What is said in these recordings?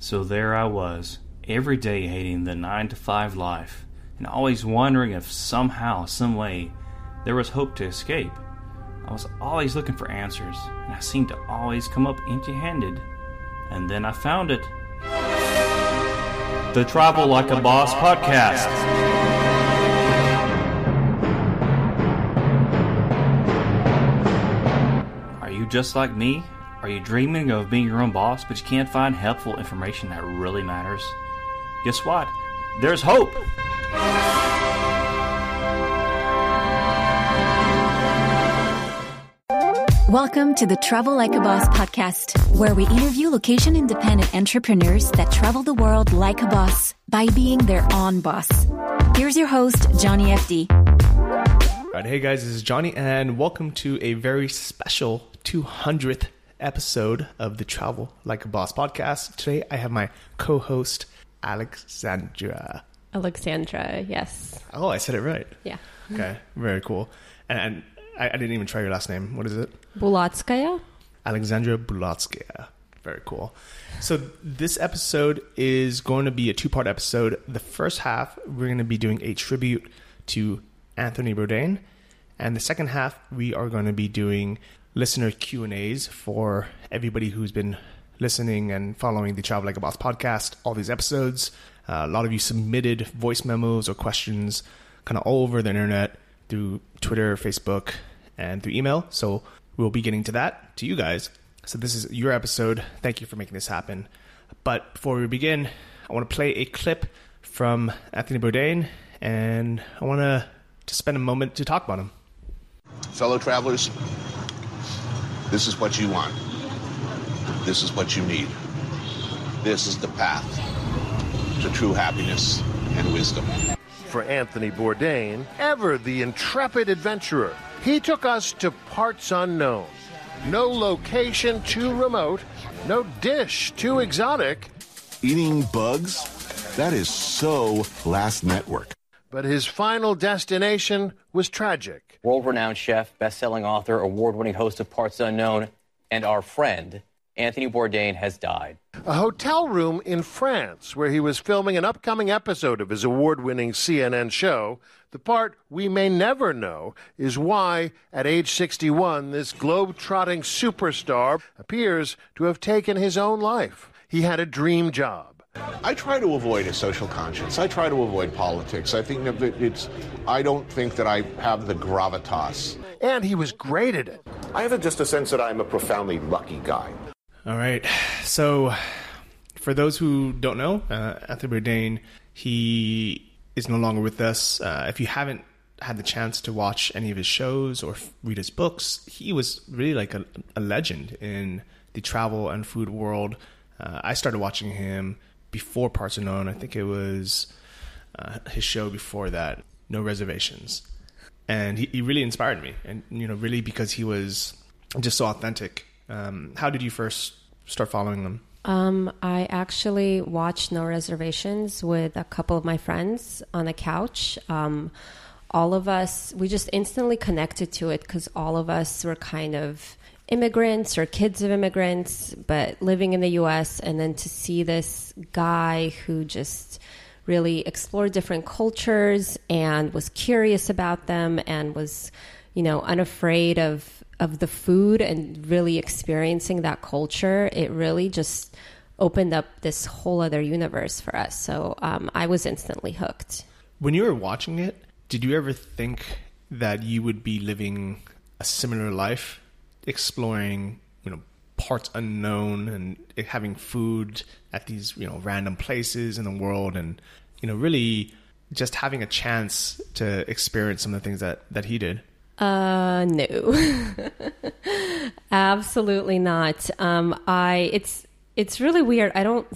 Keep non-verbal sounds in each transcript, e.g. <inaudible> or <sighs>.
So there I was, every day hating the 9 to 5 life, and always wondering if somehow, some way, there was hope to escape. I was always looking for answers, and I seemed to always come up empty handed. And then I found it. The Travel Like a Boss podcast. Are you just like me? Are you dreaming of being your own boss, but you can't find helpful information that really matters? Guess what? There's hope! Welcome to the Travel Like a Boss podcast, where we interview location independent entrepreneurs that travel the world like a boss by being their own boss. Here's your host, Johnny FD. All right, hey guys, this is Johnny, and welcome to a very special 200th episode of the Travel Like a Boss podcast. Today I have my co host, Alexandra. Alexandra, yes. Oh, I said it right. Yeah. Okay, very cool. And, and I, I didn't even try your last name. What is it? Bulatskaya? Alexandra Bulatskaya. Very cool. So this episode is going to be a two-part episode. The first half, we're going to be doing a tribute to Anthony Bourdain, and the second half, we are going to be doing listener Q and A's for everybody who's been listening and following the Travel Like a Boss podcast. All these episodes, uh, a lot of you submitted voice memos or questions, kind of all over the internet through Twitter, Facebook, and through email. So we'll be getting to that to you guys. So this is your episode. Thank you for making this happen. But before we begin, I want to play a clip from Anthony Bourdain, and I want to just spend a moment to talk about him. Fellow travelers, this is what you want. This is what you need. This is the path to true happiness and wisdom. For Anthony Bourdain, ever the intrepid adventurer, he took us to parts unknown. No location too remote, no dish too exotic, Eating bugs? That is so last network. but his final destination was tragic. World renowned chef, best selling author, award winning host of Parts Unknown, and our friend, Anthony Bourdain, has died. A hotel room in France where he was filming an upcoming episode of his award winning CNN show. The part we may never know is why, at age 61, this globe trotting superstar appears to have taken his own life. He had a dream job. I try to avoid a social conscience. I try to avoid politics. I think that it's. I don't think that I have the gravitas. And he was great at it. I have just a sense that I'm a profoundly lucky guy. All right. So, for those who don't know, uh, Anthony Bourdain, he is no longer with us. Uh, if you haven't had the chance to watch any of his shows or f- read his books, he was really like a, a legend in the travel and food world. Uh, I started watching him before Parts Unknown. I think it was uh, his show before that, No Reservations, and he, he really inspired me. And you know, really because he was just so authentic. Um, how did you first start following them? Um, I actually watched No Reservations with a couple of my friends on a couch. Um, all of us, we just instantly connected to it because all of us were kind of immigrants or kids of immigrants, but living in the US. And then to see this guy who just really explored different cultures and was curious about them and was, you know, unafraid of of the food and really experiencing that culture, it really just opened up this whole other universe for us. So um, I was instantly hooked. When you were watching it, did you ever think that you would be living a similar life, exploring, you know, parts unknown and having food at these, you know, random places in the world and, you know, really just having a chance to experience some of the things that, that he did? Uh, no, <laughs> absolutely not. Um, I it's it's really weird. I don't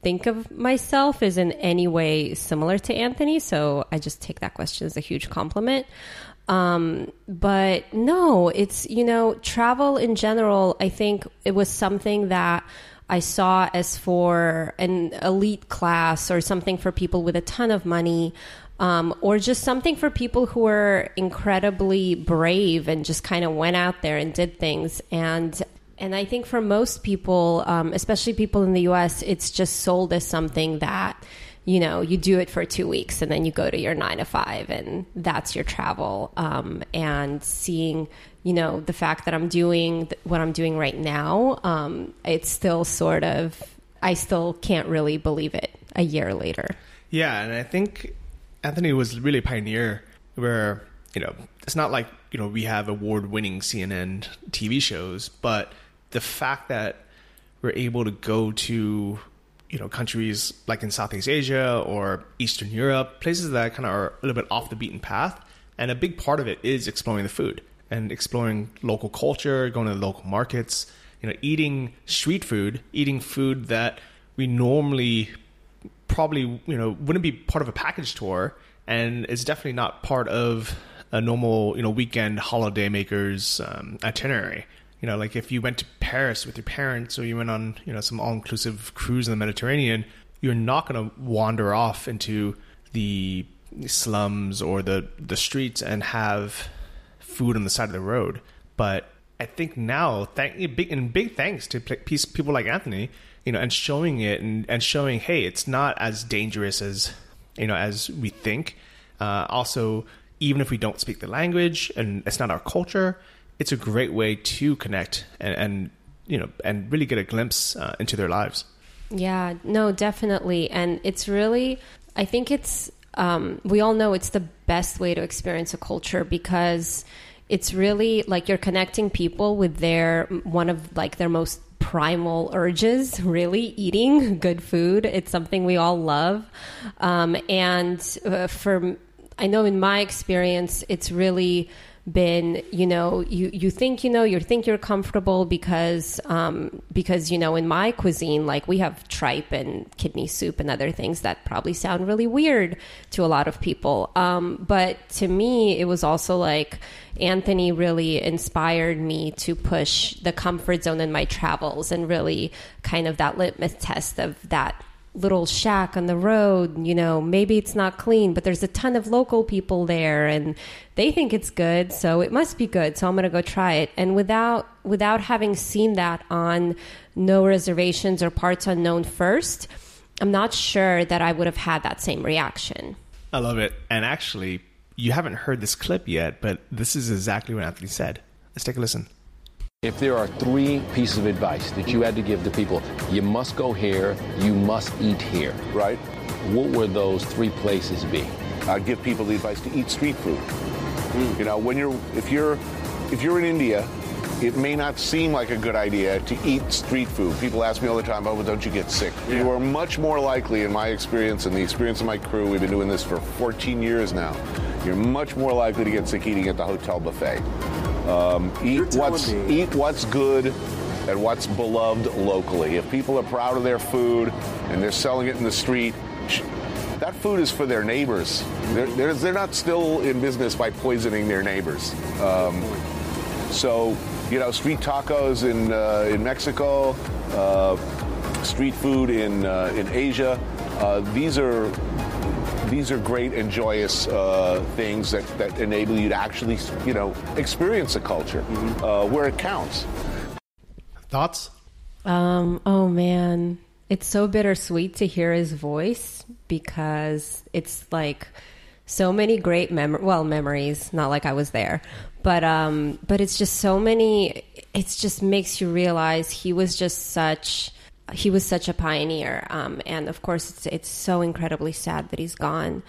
think of myself as in any way similar to Anthony, so I just take that question as a huge compliment. Um, but no, it's you know travel in general. I think it was something that. I saw as for an elite class or something for people with a ton of money um, or just something for people who are incredibly brave and just kind of went out there and did things. And And I think for most people, um, especially people in the US, it's just sold as something that, you know, you do it for two weeks and then you go to your nine to five and that's your travel. Um, and seeing, you know, the fact that I'm doing th- what I'm doing right now, um, it's still sort of, I still can't really believe it a year later. Yeah, and I think Anthony was really a pioneer where, you know, it's not like, you know, we have award winning CNN TV shows, but the fact that we're able to go to, you know, countries like in Southeast Asia or Eastern Europe, places that kind of are a little bit off the beaten path. And a big part of it is exploring the food and exploring local culture, going to local markets, you know, eating street food, eating food that we normally probably you know wouldn't be part of a package tour and it's definitely not part of a normal you know weekend holiday makers um, itinerary you know like if you went to paris with your parents or you went on you know some all-inclusive cruise in the mediterranean you're not going to wander off into the slums or the the streets and have food on the side of the road but i think now thank big and big thanks to people like anthony you know, and showing it and, and showing, hey, it's not as dangerous as, you know, as we think. Uh, also, even if we don't speak the language and it's not our culture, it's a great way to connect and, and you know, and really get a glimpse uh, into their lives. Yeah, no, definitely. And it's really, I think it's, um, we all know it's the best way to experience a culture because it's really like you're connecting people with their, one of like their most primal urges, <laughs> really eating good food. It's something we all love. Um, and uh, for, I know in my experience, it's really been you know you you think you know you think you're comfortable because um because you know in my cuisine like we have tripe and kidney soup and other things that probably sound really weird to a lot of people. Um but to me it was also like Anthony really inspired me to push the comfort zone in my travels and really kind of that litmus test of that little shack on the road, you know, maybe it's not clean, but there's a ton of local people there and they think it's good, so it must be good. So I'm going to go try it. And without without having seen that on no reservations or parts unknown first, I'm not sure that I would have had that same reaction. I love it. And actually, you haven't heard this clip yet, but this is exactly what Anthony said. Let's take a listen. If there are three pieces of advice that you had to give to people, you must go here, you must eat here. Right. What would those three places be? I'd give people the advice to eat street food. Mm. You know, when you're if you're if you're in India, it may not seem like a good idea to eat street food. People ask me all the time, "Oh, but don't you get sick?" Yeah. You are much more likely, in my experience and the experience of my crew, we've been doing this for 14 years now. You're much more likely to get sick eating at the hotel buffet. Um, eat what's me. eat what's good and what's beloved locally. If people are proud of their food and they're selling it in the street, that food is for their neighbors. They're, they're, they're not still in business by poisoning their neighbors. Um, so, you know, street tacos in uh, in Mexico, uh, street food in uh, in Asia. Uh, these are these are great and joyous uh, things that, that enable you to actually, you know, experience a culture mm-hmm. uh, where it counts. Thoughts? Um, oh man, it's so bittersweet to hear his voice because it's like so many great mem well memories. Not like I was there, but um, but it's just so many. It just makes you realize he was just such he was such a pioneer. Um, and of course, it's, it's so incredibly sad that he's gone.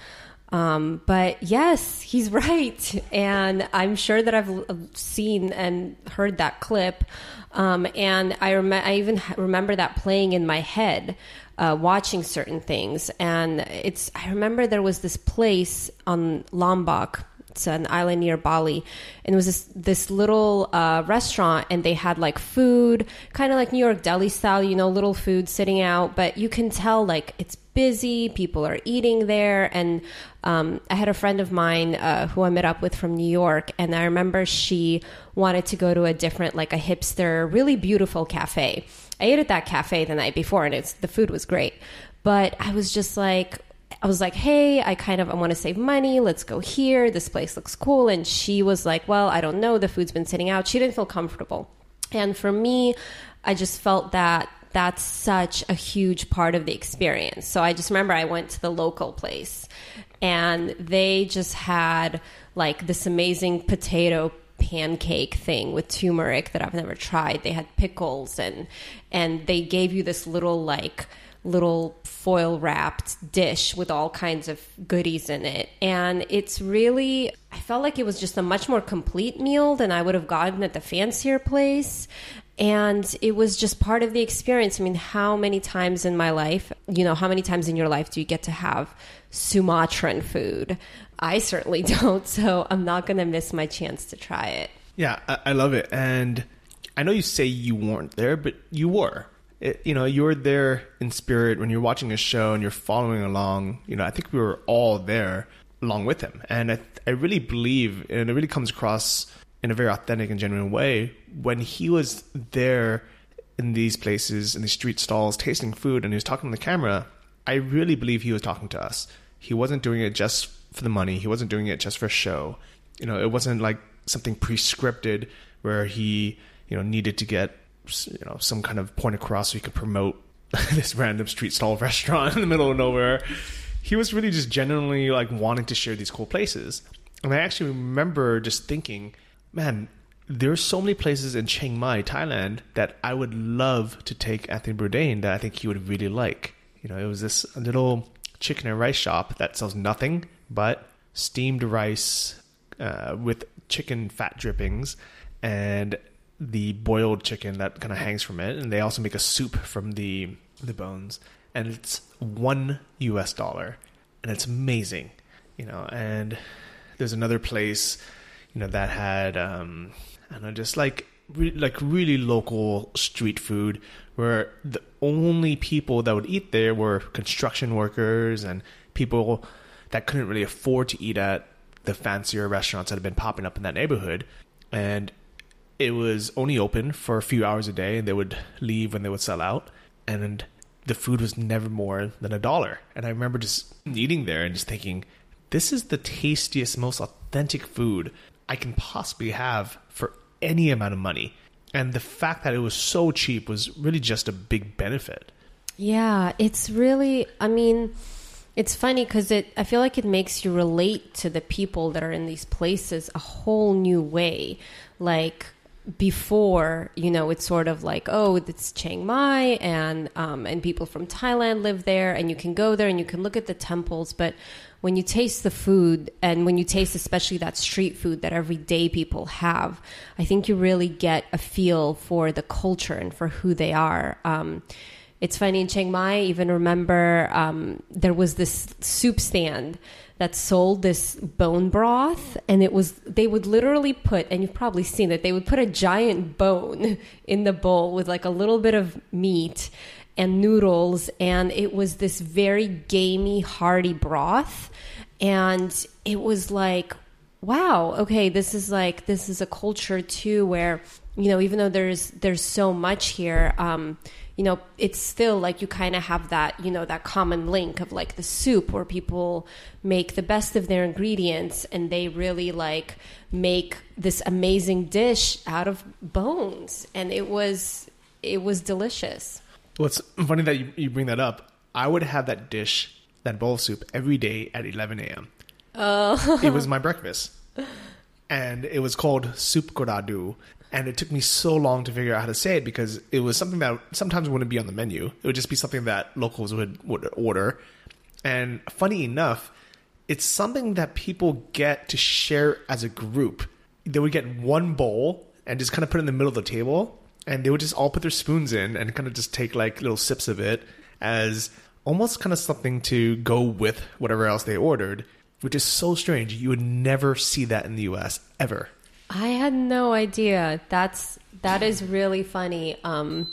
Um, but yes, he's <laughs> right. And I'm sure that I've seen and heard that clip. Um, and I, rem- I even remember that playing in my head, uh, watching certain things. And it's, I remember there was this place on Lombok it's an island near Bali, and it was this this little uh, restaurant, and they had like food, kind of like New York deli style, you know, little food sitting out, but you can tell like it's busy, people are eating there, and um, I had a friend of mine uh, who I met up with from New York, and I remember she wanted to go to a different, like a hipster, really beautiful cafe. I ate at that cafe the night before, and it's the food was great, but I was just like I was like, hey, I kind of I want to save money. Let's go here. This place looks cool. And she was like, well, I don't know. The food's been sitting out. She didn't feel comfortable. And for me, I just felt that that's such a huge part of the experience. So I just remember I went to the local place and they just had like this amazing potato pancake thing with turmeric that I've never tried. They had pickles and and they gave you this little like little foil wrapped dish with all kinds of goodies in it. And it's really, I felt like it was just a much more complete meal than I would have gotten at the fancier place. And it was just part of the experience. I mean, how many times in my life, you know, how many times in your life do you get to have Sumatran food? I certainly <laughs> don't. So I'm not going to miss my chance to try it. Yeah, I, I love it. And I know you say you weren't there, but you were it, you know, you're there in spirit when you're watching a show and you're following along. You know, I think we were all there along with him, and I, I really believe, and it really comes across in a very authentic and genuine way when he was there in these places in these street stalls tasting food and he was talking to the camera. I really believe he was talking to us. He wasn't doing it just for the money. He wasn't doing it just for a show. You know, it wasn't like something pre-scripted where he, you know, needed to get you know some kind of point across so he could promote <laughs> this random street stall <laughs> restaurant in the middle of nowhere. He was really just genuinely like wanting to share these cool places. And I actually remember just thinking, man, there's so many places in Chiang Mai, Thailand, that I would love to take Anthony Bourdain that I think he would really like. You know, it was this little chicken and rice shop that sells nothing but steamed rice uh, with chicken fat drippings and the boiled chicken that kind of hangs from it, and they also make a soup from the the bones, and it's one U.S. dollar, and it's amazing, you know. And there's another place, you know, that had um, I don't know, just like re- like really local street food, where the only people that would eat there were construction workers and people that couldn't really afford to eat at the fancier restaurants that had been popping up in that neighborhood. And it was only open for a few hours a day and they would leave when they would sell out and the food was never more than a dollar. And i remember just eating there and just thinking this is the tastiest most authentic food i can possibly have for any amount of money. And the fact that it was so cheap was really just a big benefit. Yeah it's really i mean it's funny because it i feel like it makes you relate to the people that are in these places a whole new way. Like before you know it's sort of like oh it's Chiang Mai and um, and people from Thailand live there and you can go there and you can look at the temples. But when you taste the food and when you taste especially that street food that everyday people have I think you really get a feel for the culture and for who they are. Um, it's funny in Chiang Mai I even remember um, there was this soup stand that sold this bone broth and it was they would literally put and you've probably seen it they would put a giant bone <laughs> in the bowl with like a little bit of meat and noodles and it was this very gamey hearty broth and it was like wow okay this is like this is a culture too where you know even though there's there's so much here um you know, it's still like you kind of have that, you know, that common link of like the soup where people make the best of their ingredients and they really like make this amazing dish out of bones. And it was, it was delicious. Well, it's funny that you, you bring that up. I would have that dish, that bowl of soup, every day at 11 a.m. Oh. it was my breakfast. And it was called soup goradu and it took me so long to figure out how to say it because it was something that sometimes wouldn't be on the menu. It would just be something that locals would would order. And funny enough, it's something that people get to share as a group. They would get one bowl and just kind of put it in the middle of the table, and they would just all put their spoons in and kind of just take like little sips of it as almost kind of something to go with whatever else they ordered, which is so strange. You would never see that in the US ever. I had no idea. That's that is really funny. Um,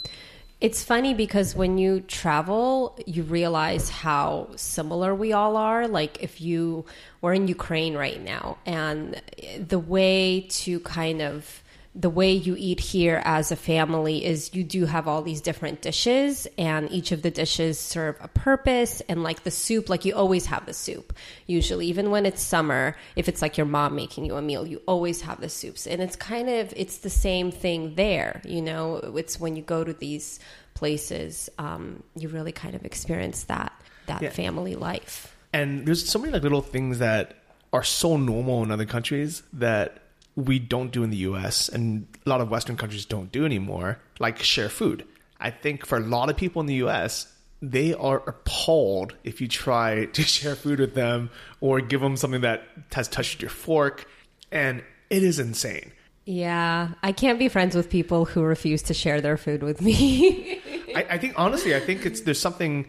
it's funny because when you travel, you realize how similar we all are. Like if you we're in Ukraine right now, and the way to kind of the way you eat here as a family is you do have all these different dishes and each of the dishes serve a purpose and like the soup like you always have the soup. Usually even when it's summer if it's like your mom making you a meal you always have the soups. And it's kind of it's the same thing there you know? It's when you go to these places um, you really kind of experience that that Yeah. family life. And there's so many like little things that are so normal in other countries that we don't do in the US and a lot of Western countries don't do anymore, like share food. I think for a lot of people in the US, they are appalled if you try <laughs> to share food with them or give them something that has touched your fork. And it is insane. yeah i can't be friends with people who refuse to share their food with me <laughs> I, I think honestly, I think it's there's something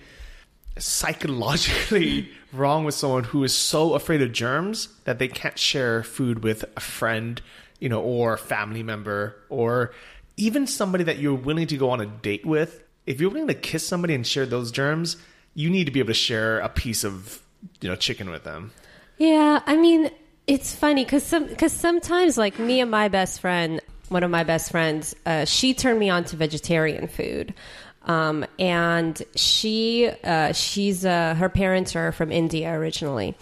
psychologically wrong with someone who is so afraid of germs that they can't share food with a friend, you know, or a family member, or even somebody that you're willing to go on a date with. If you're willing to kiss somebody and share those germs, you need to be able to share a piece of, you know, chicken with them. Yeah, I mean, it's funny because some because sometimes like me and my best friend, one of my best friends, uh, she turned me on to vegetarian food. Um, and she uh, she's uh, her parents are from India originally.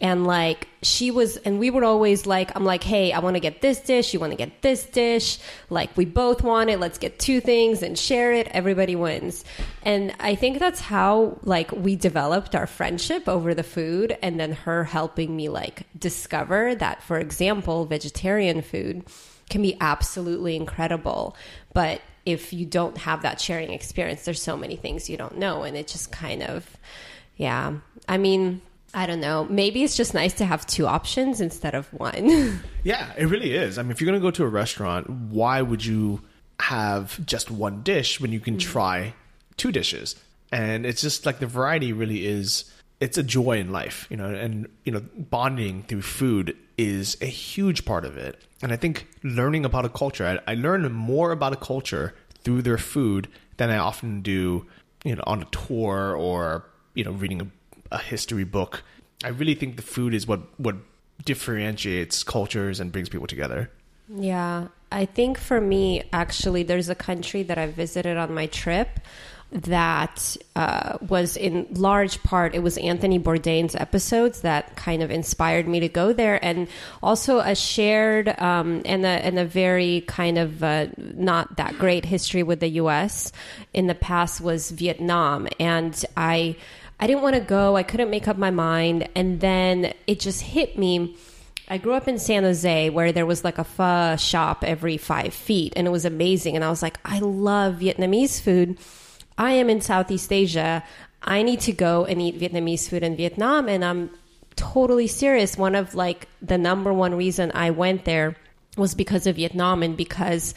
And like she was, and we would always like, I'm like, hey, I want to get this dish. You want to get this dish. Like, we both want it. Let's get two things and share it. Everybody wins. And I think that's how like we developed our friendship over the food. And then her helping me like discover that, for example, vegetarian food can be absolutely incredible. But if you don't have that sharing experience, there's so many things you don't know. And it just kind of, yeah. I mean, I don't know. Maybe it's just nice to have two options instead of one. <laughs> Yeah, it really is. I mean, if you're going to go to a restaurant, why would you have just one dish when you can mm. try two dishes? And it's just like the variety really is it's a joy in life, you know, and you know, bonding through food is a huge part of it. And I think learning about a culture, I, I learn more about a culture through their food than I often do, you know, on a tour or, you know, reading a, a history book. I really think the food is what what differentiates cultures and brings people together. Yeah, I think for me, actually, there's a country that I visited on my trip that uh, was in large part it was Anthony Bourdain's episodes that kind of inspired me to go there, and also a shared um, and a and a very kind of uh, not that great history with the U.S. in the past was Vietnam, and I I didn't want to go, I couldn't make up my mind, and then it just hit me. I grew up in San Jose where there was like a pho shop every five feet and it was amazing. And I was like, I love Vietnamese food. I am in Southeast Asia. I need to go and eat Vietnamese food in Vietnam. And I'm totally serious. One of like the number one reason I went there was because of Vietnam and because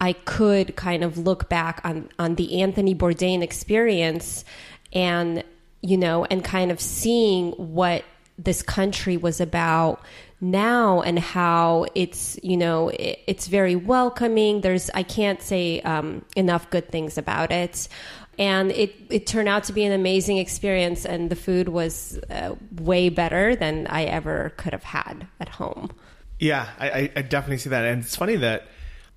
I could kind of look back on, on the Anthony Bourdain experience and, you know, and kind of seeing what this country was about now and how it's you know it, it's very welcoming. There's i can't say um, enough good things about it. And it, it turned out to be an amazing experience and the food was uh, way better than i ever could have had at home. Yeah, I, I- definitely see that, and it's funny that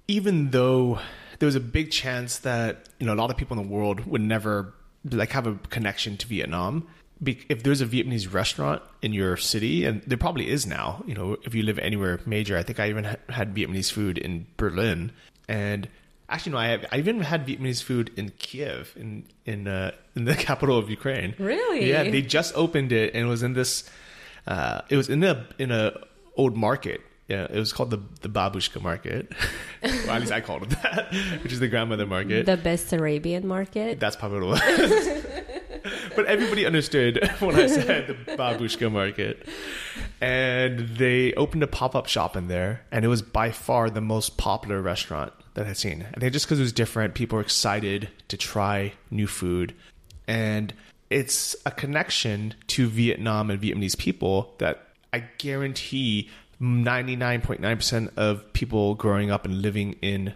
even though there was a big chance that you know a lot of people in the world would never like have a connection to Vietnam, if there's a Vietnamese restaurant in your city, and there probably is now, you know, if you live anywhere major, I think I even ha- had Vietnamese food in Berlin, and actually no, I have, I even had Vietnamese food in Kiev, in in uh, in the <laughs> capital of Ukraine. Really? Yeah, they just opened it, and it was in this. Uh, it was in a in a old market. Yeah, it was called the the babushka market. <laughs> well, at least I called it that, <laughs> which is the grandmother market. the Bessarabian market That's probably what it was. But everybody understood <laughs> when I said the babushka market. And they opened a pop up shop in there, and it was by far the most popular restaurant that I'd seen. I think just because it was different, people were excited to try new food. And it's a connection to Vietnam and Vietnamese people that I guarantee 99.9% of people growing up and living in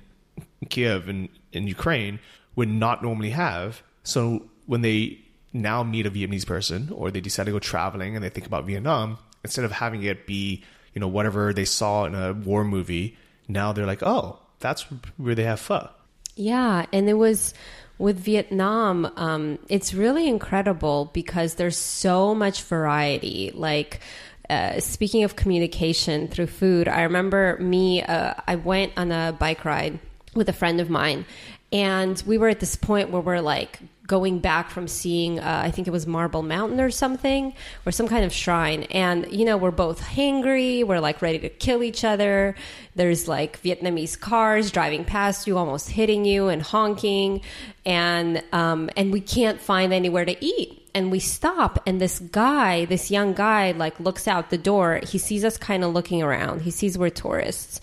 Kiev and in Ukraine would not normally have. So when they now meet a Vietnamese person or they decide to go traveling and they think about Vietnam, instead of having it be, you know, whatever they saw in a war movie, now they're like, oh, that's where they have pho. Yeah, and it was with Vietnam, um, it's really incredible because there's so much variety. Like, uh, speaking of communication through food, I remember me, uh, I went on a bike ride with a friend of mine, and we were at this point where we're like going back from seeing, uh, I think it was Marble Mountain or something, or some kind of shrine. And, you know, we're both hangry. We're like ready to kill each other. There's like Vietnamese cars driving past you, almost hitting you and honking. And, um, and we can't find anywhere to eat. And we stop, and this guy, this young guy, like looks out the door. He sees us kind of looking around. He sees we're tourists.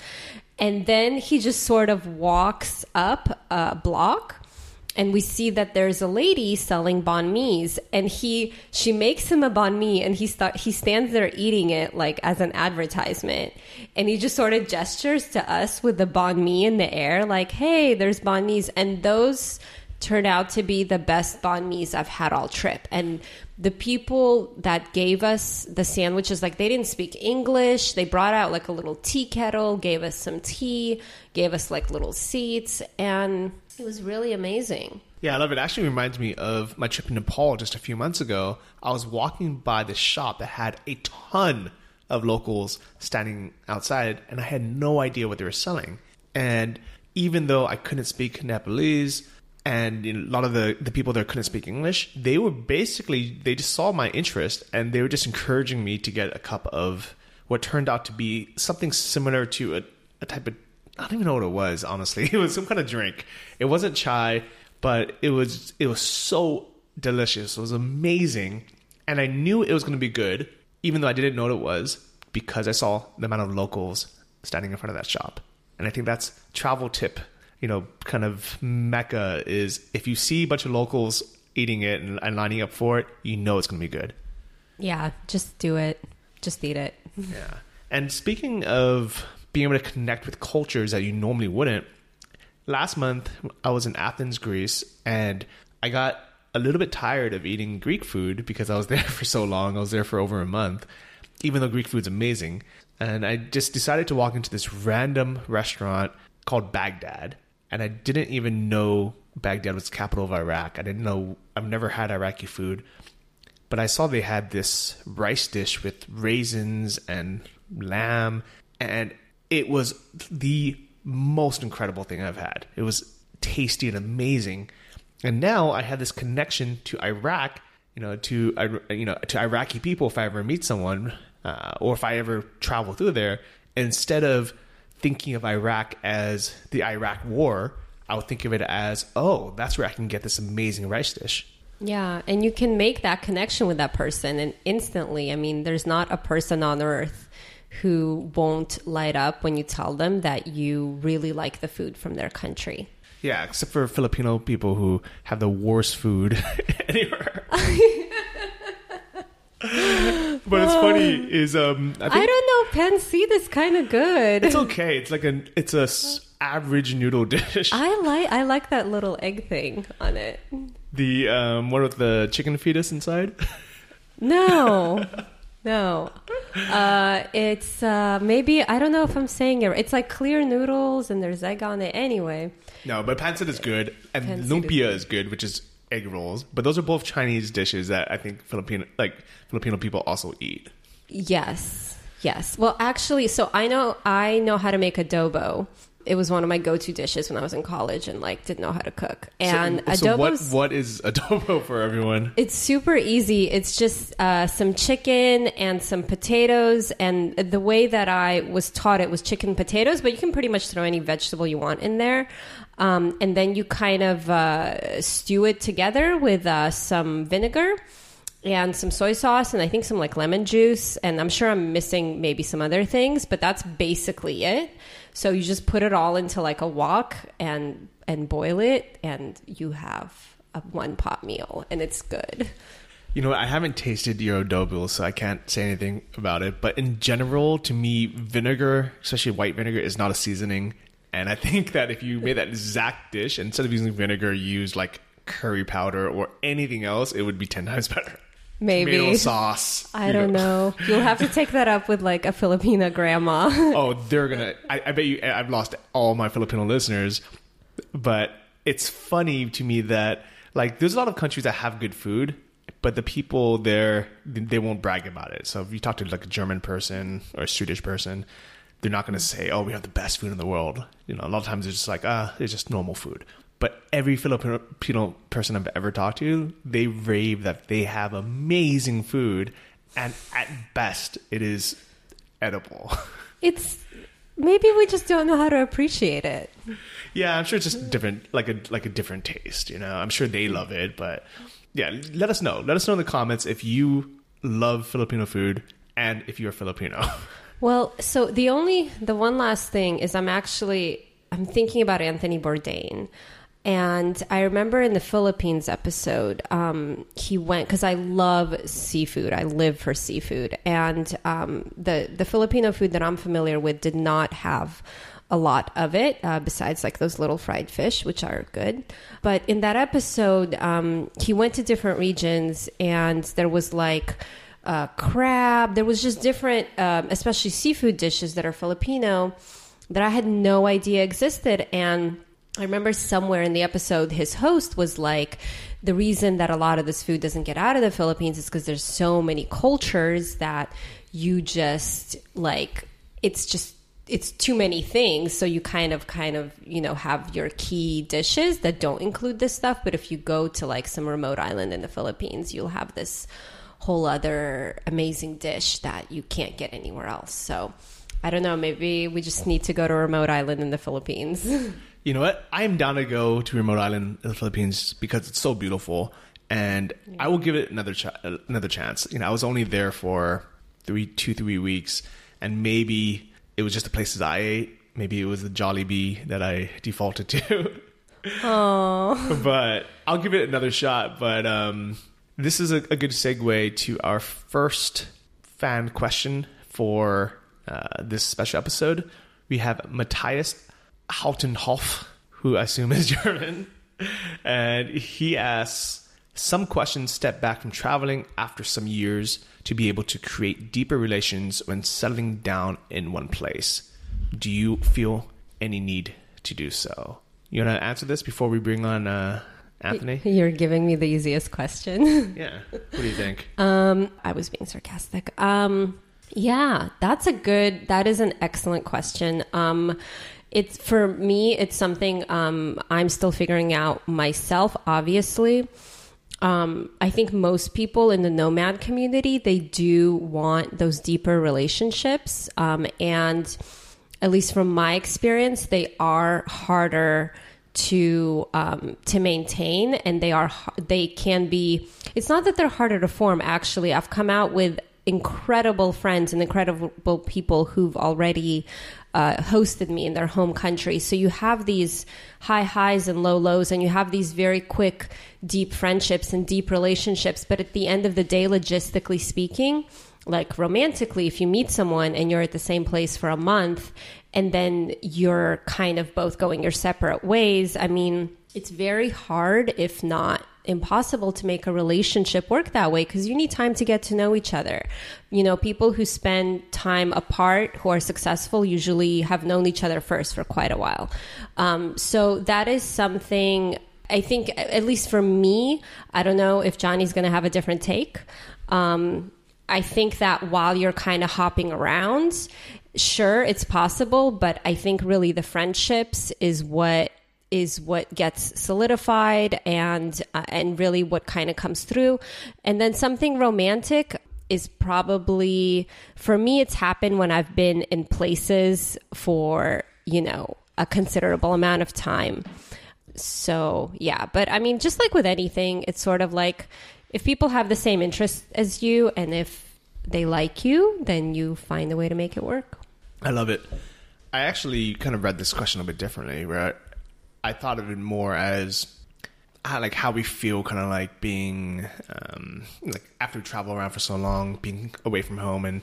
And then he just sort of walks up a block and we see that there's a lady selling banh mi's. And he she makes him a banh mi and he start, he stands there eating it like as an advertisement. And he just sort of gestures to us with the banh mi in the air like hey there's banh mi's. And those turned out to be the best banh mi's I've had all trip. And the people that gave us the sandwiches like they didn't speak english they brought out like a little tea kettle gave us some tea gave us like little seats and it was really amazing Yeah, I love it. Actually reminds me of my trip to Nepal just a few months ago. I was walking by this shop that had a ton of locals standing outside, and I had no idea what they were selling. And even though I couldn't speak Nepalese, and you know, a lot of the, the people there couldn't speak English, they were basically, they just saw my interest, and they were just encouraging me to get a cup of what turned out to be something similar to a, a type of I don't even know what it was, honestly. <laughs> It was some kind of drink. It wasn't chai, but it was it was so delicious. It was amazing. And I knew it was going to be good, even though I didn't know what it was, because I saw the amount of locals standing in front of that shop. And I think that's travel tip, you know, kind of mecca is if you see a bunch of locals eating it and, and lining up for it, you know it's going to be good. yeah just do it just eat it Yeah. And speaking of being able to connect with cultures that you normally wouldn't, last month I was in Athens, Greece, and I got a little bit tired of eating Greek food because I was <laughs> there for so long. I was there for over a month, even though Greek food's amazing. And I just decided to walk into this random restaurant called Baghdad. And I didn't even know Baghdad was the capital of Iraq. I didn't know, I've never had Iraqi food but I saw they had this rice dish with raisins and lamb, and it was the most incredible thing I've had. It was tasty and amazing. And now I had this connection to Iraq, you know, to you know to Iraqi people. If I ever meet someone, uh, or if I ever travel through there, instead of thinking of Iraq as the Iraq War, I would think of it as, oh, that's where I can get this amazing rice dish. Yeah, and you can make that connection with that person and instantly. I mean, there's not a person on earth who won't light up when you tell them that you really like the food from their country. Yeah, except for Filipino people who have the worst food <laughs> anywhere. <laughs> <laughs> but it's funny is um I, I, don't know, pancit is kind of good. it's okay. It's like an it's a s- average noodle <laughs> dish. I like I like that little egg thing on it. The um what with the chicken fetus inside. No. <laughs> No. Uh, it's uh, maybe I don't know if I'm saying it. right. It's like clear noodles and there's egg on it. Anyway, No, but pancit is good, and Pancit is lumpia is good, which is egg rolls. But those are both Chinese dishes that I think Filipino like Filipino people also eat. yes, yes. Well, actually, so I know I know how to make adobo. It was one of my go-to dishes when I was in college and like didn't know how to cook. And so, so what what is adobo <laughs> for everyone? It's super easy. It's just uh, some chicken and some potatoes. And the way that I was taught it was chicken potatoes, but you can pretty much throw any vegetable you want in there. Um, and then you kind of uh, stew it together with uh, some vinegar and some soy sauce and I think some like lemon juice. And I'm sure I'm missing maybe some other things, but that's basically it. So you just put it all into like a wok and and boil it, and you have a one pot meal, and it's good. You know, I haven't tasted your adobo, so I can't say anything about it. But in general, to me, vinegar, especially white vinegar, is not a seasoning. And I think that if you made that exact dish, instead of using vinegar, you use like curry powder or anything else, it would be 10 <laughs> times better. Maybe. tomato sauce. I don't know. You'll have to take that up with like a Filipina grandma. <laughs> oh, they're gonna. I, I bet you. I've lost all my Filipino listeners, but it's funny to me that like there's a lot of countries that have good food, but the people there they won't brag about it. So if you talk to like a German person or a Swedish person, they're not going to say, "Oh, we have the best food in the world." You know, a lot of times it's just like, "Ah, it's just normal food." But every Filipino person I've ever talked to, they rave that they have amazing food, and at best, it is edible. <laughs> it's maybe we just don't know how to appreciate it. Yeah, I'm sure it's just different, like a like a different taste. You know, I'm sure they love it, but yeah, let us know. Let us know in the comments if you love Filipino food and if you're Filipino. <laughs> Well, so the only the one last thing is I'm actually I'm thinking about Anthony Bourdain. And I remember in the Philippines episode, um, he went because I love seafood. I live for seafood, and um, the the Filipino food that I'm familiar with did not have a lot of it, uh, besides like those little fried fish, which are good. But in that episode, um, he went to different regions, and there was like uh, crab. There was just different, um, especially seafood dishes that are Filipino that I had no idea existed, and I remember somewhere in the episode, his host was like, the reason that a lot of this food doesn't get out of the Philippines is because there's so many cultures that you just like, it's just, it's too many things. So you kind of, kind of, you know, have your key dishes that don't include this stuff. But if you go to like some remote island in the Philippines, you'll have this whole other amazing dish that you can't get anywhere else. So I don't know. Maybe we just need to go to a remote island in the Philippines. <laughs> You know what? I'm down to go to remote island in the Philippines because it's so beautiful, and I will give it another ch- another chance. You know, I was only there for three, two, three weeks, and maybe it was just the places I ate. Maybe it was the Jollibee that I <laughs> defaulted to. Oh, <laughs> but I'll give it another shot. But um, this is a, a, good segue to our first fan question for uh, this special episode. We have Matthias Hautenhoff, who I assume is <laughs> German, and he asks some questions step back from traveling after some years to be able to create deeper relations when settling down in one place. Do you feel any need to do so? You want to answer this before we bring on uh, Anthony? <laughs> You're giving me the easiest question. <laughs> yeah. What do you think? <laughs> Um, I was being sarcastic. Um, yeah, that's a good. That is an excellent question. Um, it's for me it's something um, i'm still figuring out myself obviously um, i think most people in the nomad community they do want those deeper relationships um, and at least from my experience they are harder to um, to maintain and they are they can be it's not that they're harder to form actually i've come out with incredible friends and incredible people who've already uh, hosted me in their home country. So you have these high highs and low lows, and you have these very quick, deep friendships and deep relationships. But at the end of the day, logistically speaking, like romantically, if you meet someone and you're at the same place for a month and then you're kind of both going your separate ways, I mean, it's very hard, if not impossible to make a relationship work that way because you need time to get to know each other. You know, people who spend time apart who are successful usually have known each other first for quite a while. Um, so that is something I think, at least for me, I don't know if Johnny's going to have a different take. Um, I think that while you're kind of hopping around, sure, it's possible, but I think really the friendships is what is what gets solidified and uh, and really what kind of comes through. And then something romantic is probably for me it's happened when I've been in places for you know a considerable amount of time. So yeah but I mean just like with anything it's sort of like if people have the same interests as you and if they like you then you find a way to make it work I love it I actually kind of read this question a bit differently where I thought of it more as how, like how we feel, kind of like being um, like after we travel around for so long, being away from home, and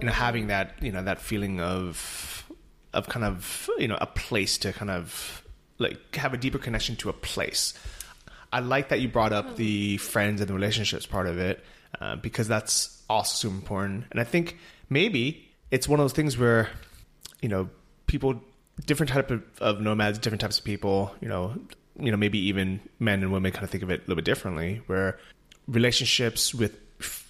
you know having that you know that feeling of of kind of you know a place to kind of like have a deeper connection to a place. I like that you brought up the friends and the relationships part of it uh, because that's also super important. And I think maybe it's one of those things where, you know, people, different type of, of nomads, different types of people, you know, you know, maybe even men and women kind of think of it a little bit differently, where relationships with,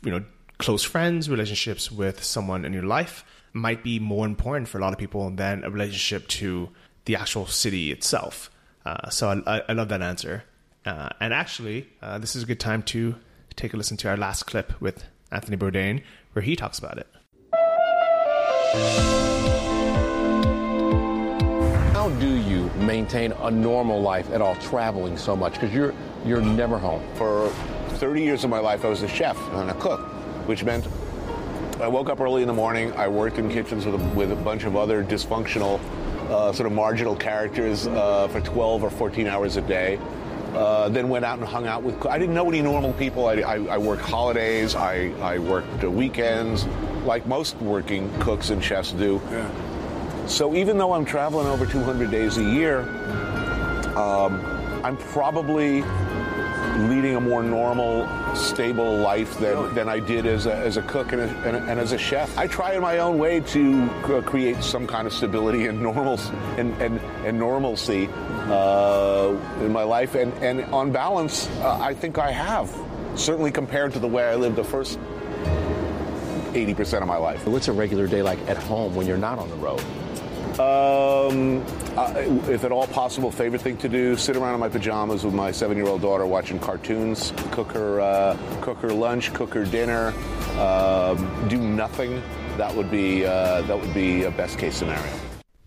you know, close friends, relationships with someone in your life might be more important for a lot of people than a relationship to the actual city itself. Uh, so I, I, love that answer. Uh, and actually, uh, this is a good time to take a listen to our last clip with Anthony Bourdain, where he talks about it. How do you maintain a normal life at all, traveling so much? Because you're you're never home. For 30 years of my life, I was a chef and a cook, which meant I woke up early in the morning. I worked in kitchens with a, with a bunch of other dysfunctional, uh, sort of marginal characters uh, for 12 or 14 hours a day. Uh, then went out and hung out with. I didn't know any normal people. I, I, I worked holidays. I, I worked weekends, like most working cooks and chefs do. Yeah. So even though I'm traveling over 200 days a year, um, I'm probably leading a more normal, stable life than, than I did as a, as a cook and, a, and, a, and, as a chef. I try in my own way to create some kind of stability and normal and, and, and normalcy uh, in my life. And, and on balance, uh, I think I have, certainly compared to the way I lived the first 80% of my life. What's a regular day like at home when you're not on the road? Um, if at all possible, favorite thing to do: sit around in my pajamas with my seven-year-old daughter, watching cartoons, cook her, uh, cook her lunch, cook her dinner, um, do nothing. That would be uh, that would be a best-case scenario.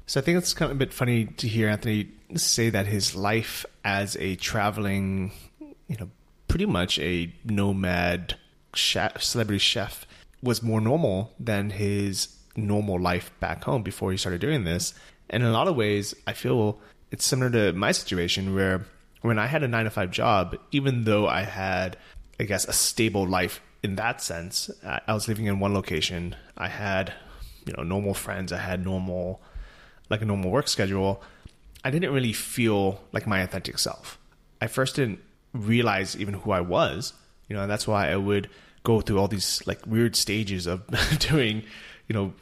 So I think it's kind of a bit funny to hear Anthony say that his life as a traveling, you know, pretty much a nomad chef, celebrity chef was more normal than his normal life back home before he started doing this. And in a lot of ways, I feel it's similar to my situation where when I had a nine to five job, even though I had, I guess, a stable life in that sense, I was living in one location. I had, you know, normal friends. I had normal, like a normal work schedule. I didn't really feel like my authentic self. I first didn't realize even who I was, you know, and that's why I would go through all these like weird stages of <laughs> doing, you know,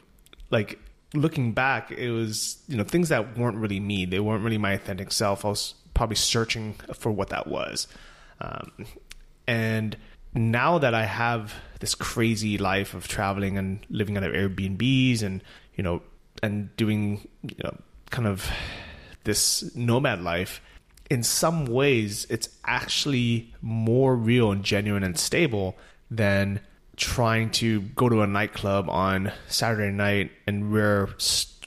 like looking back, it was you know things that weren't really me. They weren't really my authentic self. I was probably searching for what that was, um, and now that I have this crazy life of traveling and living out of Airbnbs and you know and doing you know kind of this nomad life in some ways it's actually more real and genuine and stable than trying to go to a nightclub on Saturday night and wear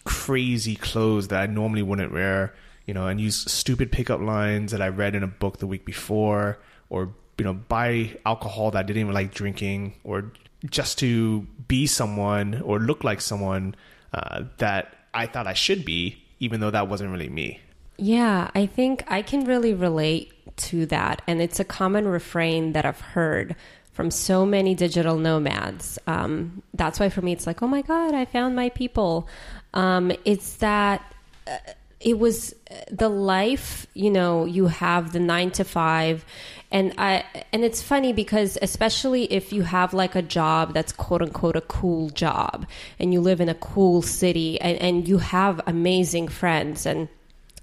crazy clothes that I normally wouldn't wear, you know, and use stupid pickup lines that I read in a book the week before, or you know, buy alcohol that I didn't even like drinking, or just to be someone or look like someone uh, that I thought I should be, even though that wasn't really me. Yeah, I think I can really relate to that. And it's a common refrain that I've heard from so many digital nomads. Um, that's why for me, it's like, oh my God, I found my people. Um, it's that. Uh, it was uh, the life you know you have the 9 to 5 and i and it's funny because especially if you have like a job that's quote unquote a cool job and you live in a cool city and, and you have amazing friends and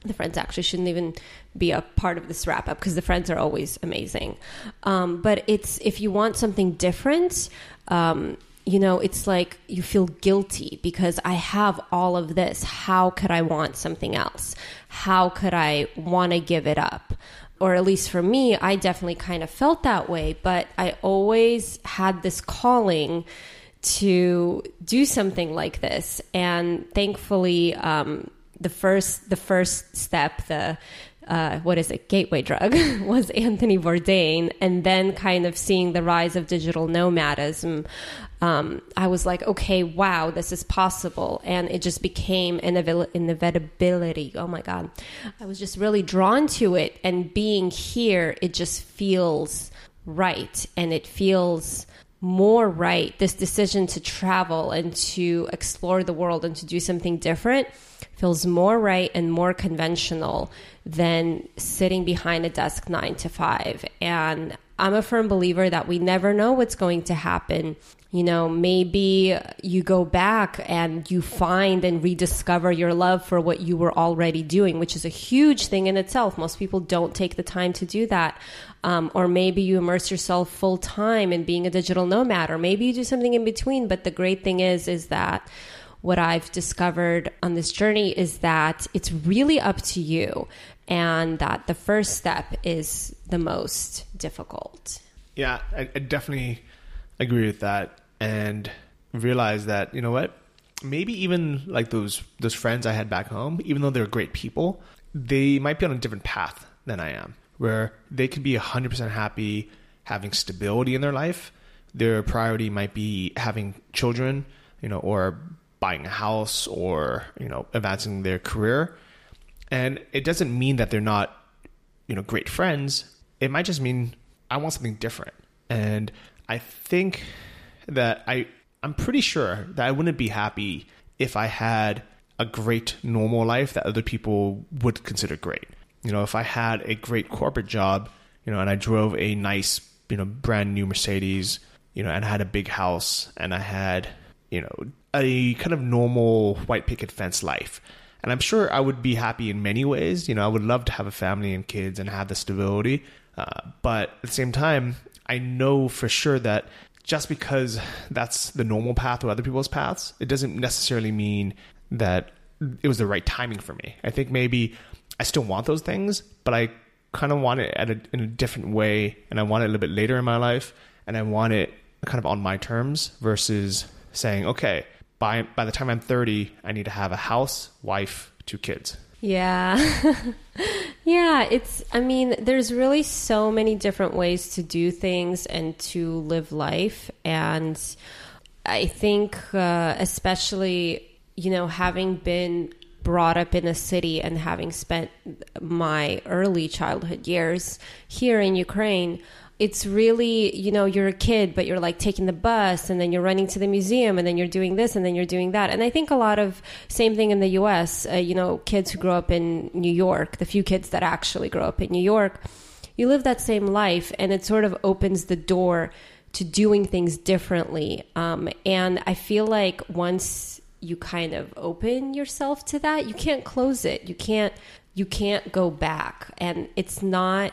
the friends actually shouldn't even be a part of this wrap up because the friends are always amazing. Um, but it's if you want something different, um, you know, it's like you feel guilty because I have all of this. How could I want something else? How could I want to give it up? Or at least for me, I definitely kind of felt that way, but I always had this calling to do something like this. And thankfully, um, the first the first step, the uh, what is it, gateway drug, <laughs> was Anthony Bourdain, and then kind of seeing the rise of digital nomadism, um, I was like, okay, wow, this is possible, and it just became an inevitability. Oh my god, I was just really drawn to it, and being here, it just feels right, and it feels more right. This decision to travel and to explore the world and to do something different feels more right and more conventional than sitting behind a desk nine to five. And I'm a firm believer that we never know what's going to happen. You know, maybe you go back and you find and rediscover your love for what you were already doing, which is a huge thing in itself. Most people don't take the time to do that. Um, or maybe you immerse yourself full time in being a digital nomad, or maybe you do something in between. But the great thing is, is that what I've discovered on this journey is that it's really up to you and that the first step is the most difficult. Yeah, I, I definitely agree with that and realize that, you know what? Maybe even like those those friends I had back home, even though they're great people, they might be on a different path than I am, where they could be 100% happy having stability in their life. Their priority might be having children, you know, or buying a house or you know advancing their career and it doesn't mean that they're not you know great friends it might just mean i want something different and i think that i i'm pretty sure that i wouldn't be happy if i had a great normal life that other people would consider great you know if i had a great corporate job you know and i drove a nice you know brand new mercedes you know and I had a big house and i had you know a kind of normal white picket fence life. And I'm sure I would be happy in many ways. You know, I would love to have a family and kids and have the stability. Uh, but at the same time, I know for sure that just because that's the normal path or other people's paths, it doesn't necessarily mean that it was the right timing for me. I think maybe I still want those things, but I kind of want it at a, in a different way, and I want it a little bit later in my life, and I want it kind of on my terms versus saying, okay, by by the time I'm 30, I need to have a house, wife, two kids. Yeah. <laughs> yeah, it's I mean, there's really so many different ways to do things and to live life. And I think uh, especially, you know, having been brought up in a city and having spent my early childhood years here in Ukraine, it's really you know you're a kid but you're like taking the bus and then you're running to the museum and then you're doing this and then you're doing that. And i think a lot of same thing in the us uh, you know kids who grow up in new york the few kids that actually grow up in new york you live that same life and it sort of opens the door to doing things differently. Um, and i feel like once you kind of open yourself to that you can't close it. You can't you can't go back. And it's not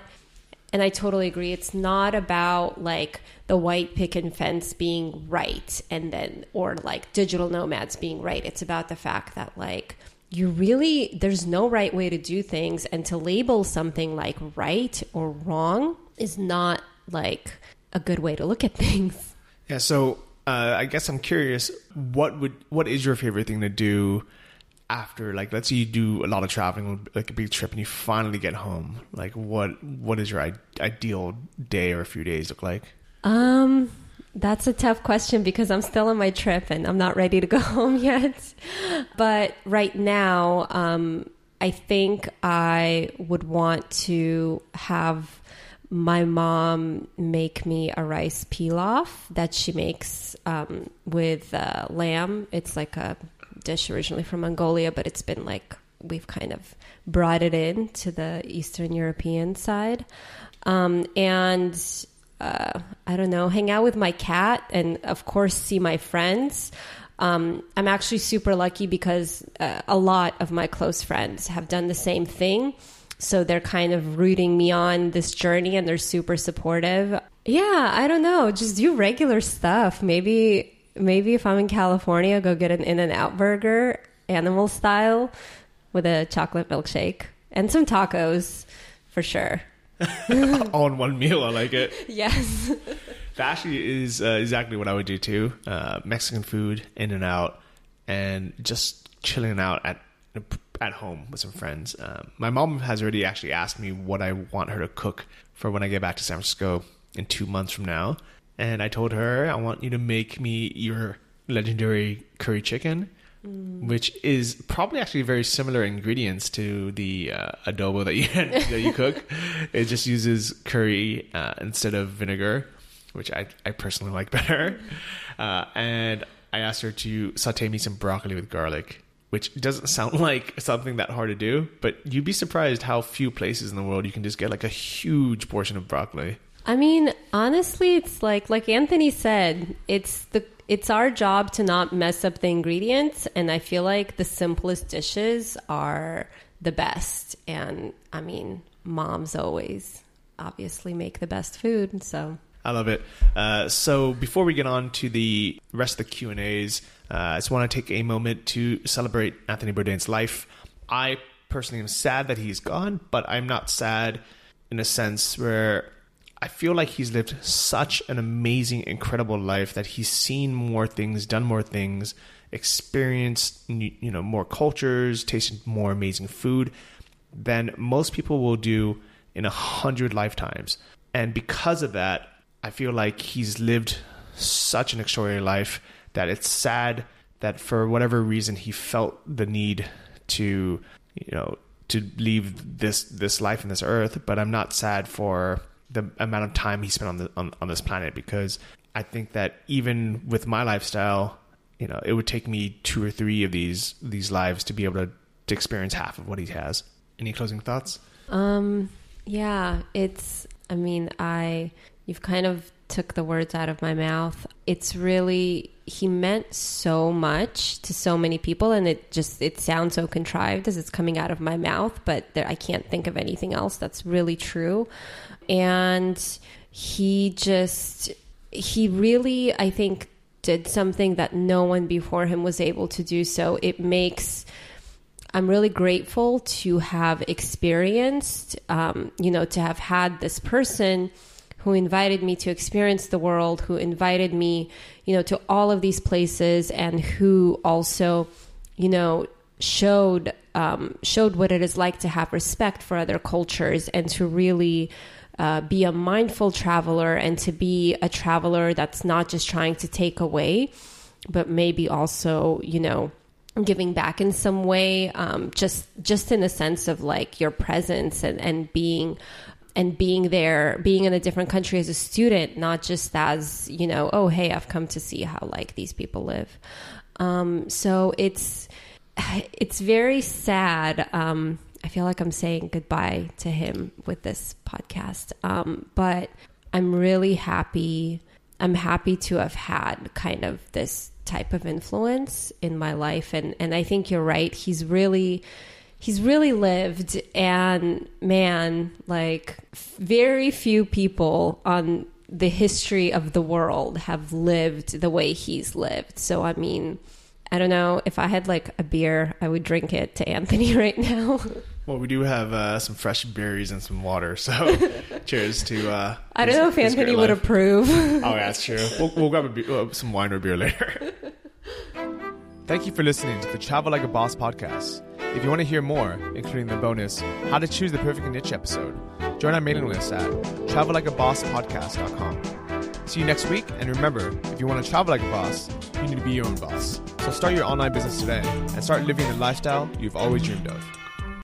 and I totally agree. It's not about like the white picket fence being right and then, or like digital nomads being right. It's about the fact that like you really, there's no right way to do things. And to label something like right or wrong is not like a good way to look at <laughs> things. Yeah. So uh, I guess I'm curious, what would, what is your favorite thing to do? After like let's say you do a lot of traveling like a big trip and you finally get home like what what is your I- ideal day or a few days look like um that's a tough question because i'm still on my trip and i'm not ready to go <laughs> home yet but right now um i think i would want to have my mom make me a rice pilaf that she makes um, with uh, lamb. It's like a dish originally from Mongolia, but it's been like we've kind of brought it in to the Eastern European side. Um, and uh, I don't know, hang out with my cat and, of course, see my friends. Um, I'm actually super lucky because uh, a lot of my close friends have done the same thing. So they're kind of rooting me on this journey and they're super supportive. Yeah, I don't know. Just do regular stuff. Maybe maybe if I'm in California, go get an In-N-Out burger, animal style, with a chocolate milkshake and some tacos for sure. <laughs> All in one meal, I like it. <laughs> Yes. <laughs> that actually is uh, exactly what I would do too. Uh, Mexican food, In-N-Out, and just chilling out at at home with some friends. Um, my mom has already actually asked me what I want her to cook for when I get back to San Francisco in two months from now and I told her I want you to make me your legendary curry chicken, mm. which is probably actually very similar ingredients to the uh, adobo that you <laughs> that you cook. <laughs> it just uses curry uh, instead of vinegar. which I, I personally like better. Uh, and I asked her to saute me some broccoli with garlic, which doesn't sound like something that hard to do, but you'd be surprised how few places in the world you can just get like a huge portion of broccoli. I mean, honestly, it's like like Anthony said, it's the it's our job to not mess up the ingredients, and I feel like the simplest dishes are the best. And I mean, moms always obviously make the best food, so I love it. Uh, so before we get on to the rest of the Q and A's, uh, I just want to take a moment to celebrate Anthony Bourdain's life. I personally am sad that he's gone, but I'm not sad in a sense where I feel like he's lived such an amazing, incredible life that he's seen more things, done more things, experienced you know more cultures, tasted more amazing food than most people will do in a hundred lifetimes. And because of that, I feel like he's lived such an extraordinary life that it's sad that for whatever reason he felt the need to you know to leave this this life in this earth but i'm not sad for the amount of time he spent on the on, on this planet because I think that even with my lifestyle, you know, it would take me two or three of these these lives to be able to, to experience half of what he has. Any closing thoughts? Um, yeah, it's. I mean, I you've kind of took the words out of my mouth. It's really he meant so much to so many people, and it just it sounds so contrived as it's coming out of my mouth, but there, I can't think of anything else that's really true and he just he really i think did something that no one before him was able to do. So it makes i'm really grateful to have experienced um, you know to have had this person who invited me to experience the world who invited me you know to all of these places and who also you know showed um, showed what it is like to have respect for other cultures and to really uh, be a mindful traveler and to be a traveler that's not just trying to take away, but maybe also, you know, giving back in some way, um, just just in a sense of like your presence and, and being and being there, being in a different country as a student, not just as, you know, oh hey, I've come to see how like these people live. Um, so it's <sighs> it's very sad. Um, I feel like I'm saying goodbye to him with this podcast. Um, but I'm really happy. I'm happy to have had kind of this type of influence in my life. And, and I think you're right. He's really, he's really lived. And man, like very few people on the history of the world have lived the way he's lived. So, I mean, I don't know if I had like a beer, I would drink it to Anthony <laughs> right now. Well, we do have uh, some fresh berries and some water, so <laughs> cheers to. Uh, I don't know if Anthony would approve. oh, that's true. We'll, we'll grab beer, uh, some wine or beer later. <laughs> Thank you for listening to the Travel Like a Boss podcast. If you want to hear more, including the bonus How to Choose the Perfect Niche episode, join our mailing list at travellikeabosspodcast.com. See you next week, and remember, if you want to travel like a boss, you need to be your own boss. So start your online business today and start living the lifestyle you've always dreamed of.